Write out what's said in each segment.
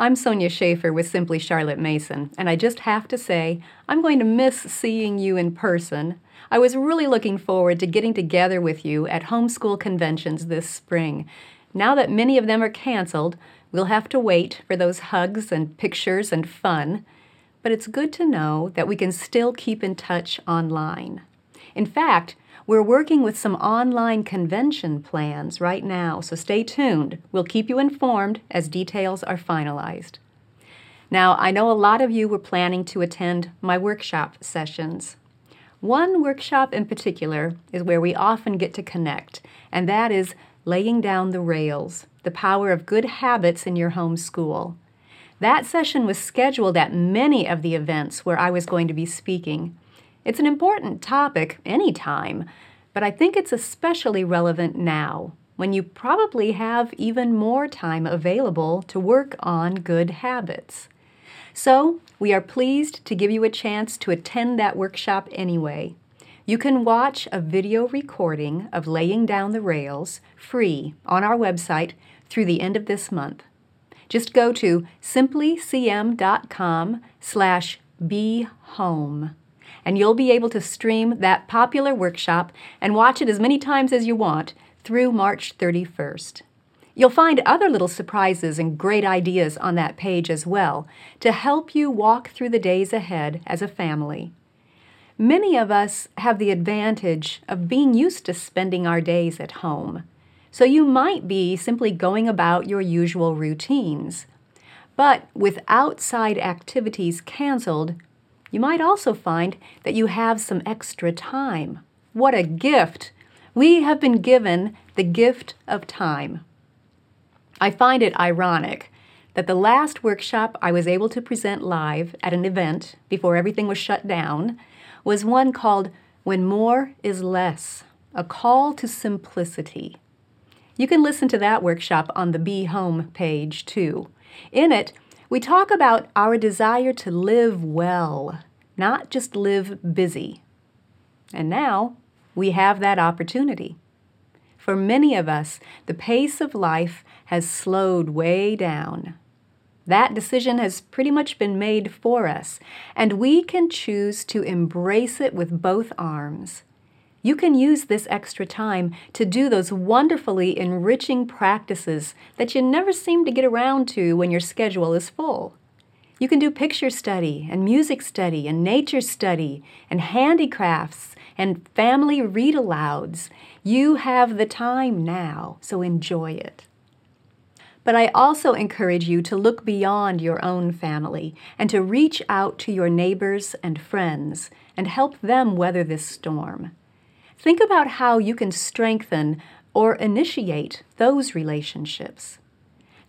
I'm Sonya Shafer with Simply Charlotte Mason, and I just have to say, I'm going to miss seeing you in person. I was really looking forward to getting together with you at homeschool conventions this spring. Now that many of them are canceled, we'll have to wait for those hugs and pictures and fun. But it's good to know that we can still keep in touch online. In fact, we're working with some online convention plans right now, so stay tuned. We'll keep you informed as details are finalized. Now, I know a lot of you were planning to attend my workshop sessions. One workshop in particular is where we often get to connect, and that is laying down the rails, the power of good habits in your home school. That session was scheduled at many of the events where I was going to be speaking. It's an important topic anytime, but I think it's especially relevant now when you probably have even more time available to work on good habits. So, we are pleased to give you a chance to attend that workshop anyway. You can watch a video recording of Laying Down the Rails free on our website through the end of this month. Just go to simplycm.com slash be home and you'll be able to stream that popular workshop and watch it as many times as you want through March 31st. You'll find other little surprises and great ideas on that page as well to help you walk through the days ahead as a family. Many of us have the advantage of being used to spending our days at home, so you might be simply going about your usual routines. But with outside activities canceled, you might also find that you have some extra time. What a gift! We have been given the gift of time. I find it ironic that the last workshop I was able to present live at an event before everything was shut down was one called When More is Less A Call to Simplicity. You can listen to that workshop on the Be Home page too. In it, we talk about our desire to live well, not just live busy. And now we have that opportunity. For many of us, the pace of life has slowed way down. That decision has pretty much been made for us, and we can choose to embrace it with both arms. You can use this extra time to do those wonderfully enriching practices that you never seem to get around to when your schedule is full. You can do picture study and music study and nature study and handicrafts and family read alouds. You have the time now, so enjoy it. But I also encourage you to look beyond your own family and to reach out to your neighbors and friends and help them weather this storm. Think about how you can strengthen or initiate those relationships.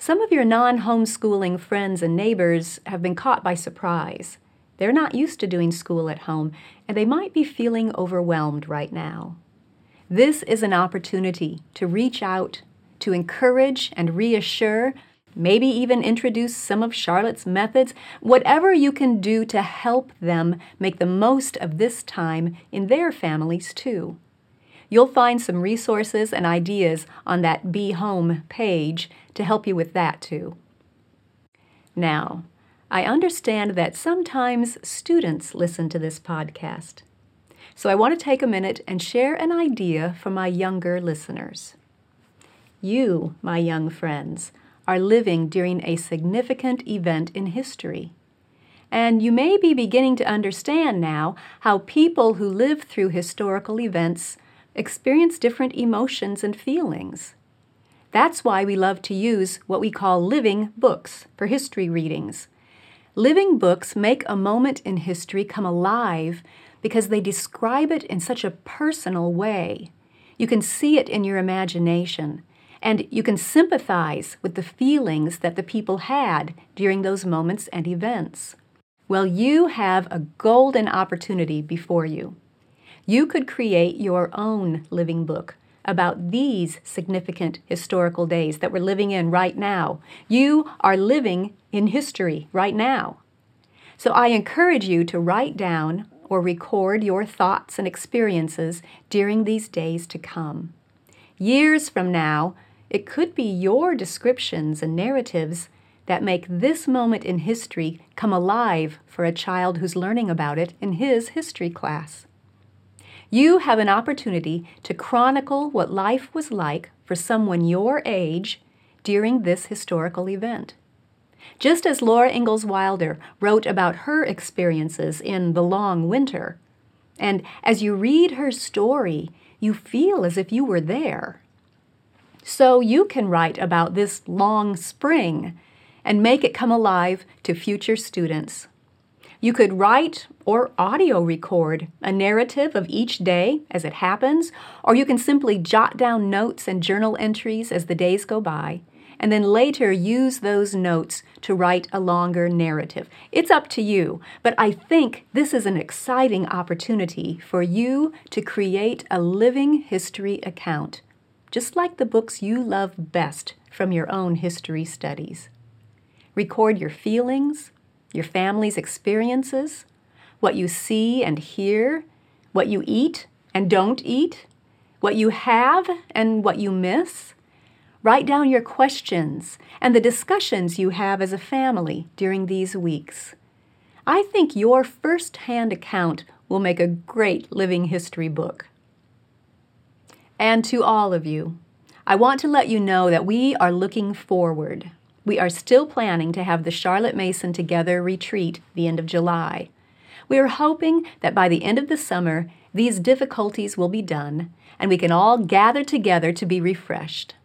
Some of your non homeschooling friends and neighbors have been caught by surprise. They're not used to doing school at home, and they might be feeling overwhelmed right now. This is an opportunity to reach out, to encourage and reassure maybe even introduce some of Charlotte's methods, whatever you can do to help them make the most of this time in their families too. You'll find some resources and ideas on that Be Home page to help you with that too. Now, I understand that sometimes students listen to this podcast. So I want to take a minute and share an idea for my younger listeners. You, my young friends, are living during a significant event in history. And you may be beginning to understand now how people who live through historical events experience different emotions and feelings. That's why we love to use what we call living books for history readings. Living books make a moment in history come alive because they describe it in such a personal way. You can see it in your imagination and you can sympathize with the feelings that the people had during those moments and events. Well, you have a golden opportunity before you. You could create your own living book about these significant historical days that we're living in right now. You are living in history right now. So I encourage you to write down or record your thoughts and experiences during these days to come. Years from now, it could be your descriptions and narratives that make this moment in history come alive for a child who's learning about it in his history class. You have an opportunity to chronicle what life was like for someone your age during this historical event. Just as Laura Ingalls Wilder wrote about her experiences in The Long Winter, and as you read her story, you feel as if you were there. So you can write about this long spring and make it come alive to future students. You could write or audio record a narrative of each day as it happens, or you can simply jot down notes and journal entries as the days go by, and then later use those notes to write a longer narrative. It's up to you, but I think this is an exciting opportunity for you to create a living history account, just like the books you love best from your own history studies. Record your feelings, your family's experiences, what you see and hear, what you eat and don't eat, what you have and what you miss. Write down your questions and the discussions you have as a family during these weeks. I think your first hand account will make a great living history book. And to all of you, I want to let you know that we are looking forward. We are still planning to have the Charlotte Mason Together retreat the end of July. We are hoping that by the end of the summer, these difficulties will be done and we can all gather together to be refreshed.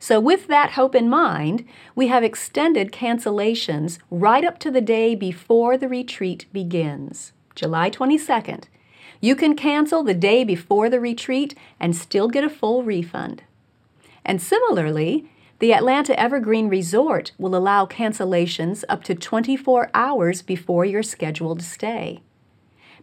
So, with that hope in mind, we have extended cancellations right up to the day before the retreat begins, July 22nd. You can cancel the day before the retreat and still get a full refund. And similarly, the Atlanta Evergreen Resort will allow cancellations up to 24 hours before your scheduled stay.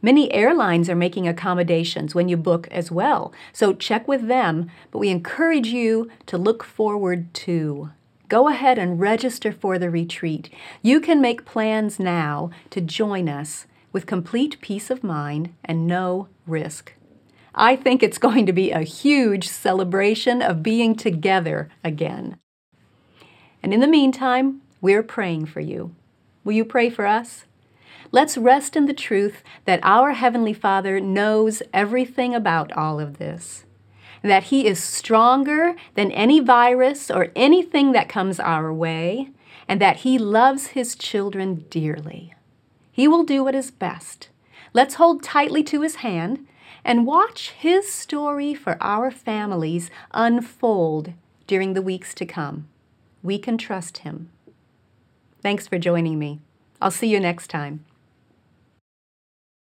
Many airlines are making accommodations when you book as well, so check with them, but we encourage you to look forward to. Go ahead and register for the retreat. You can make plans now to join us with complete peace of mind and no risk. I think it's going to be a huge celebration of being together again. And in the meantime, we're praying for you. Will you pray for us? Let's rest in the truth that our Heavenly Father knows everything about all of this, that He is stronger than any virus or anything that comes our way, and that He loves His children dearly. He will do what is best. Let's hold tightly to His hand and watch His story for our families unfold during the weeks to come we can trust Him. Thanks for joining me. I'll see you next time.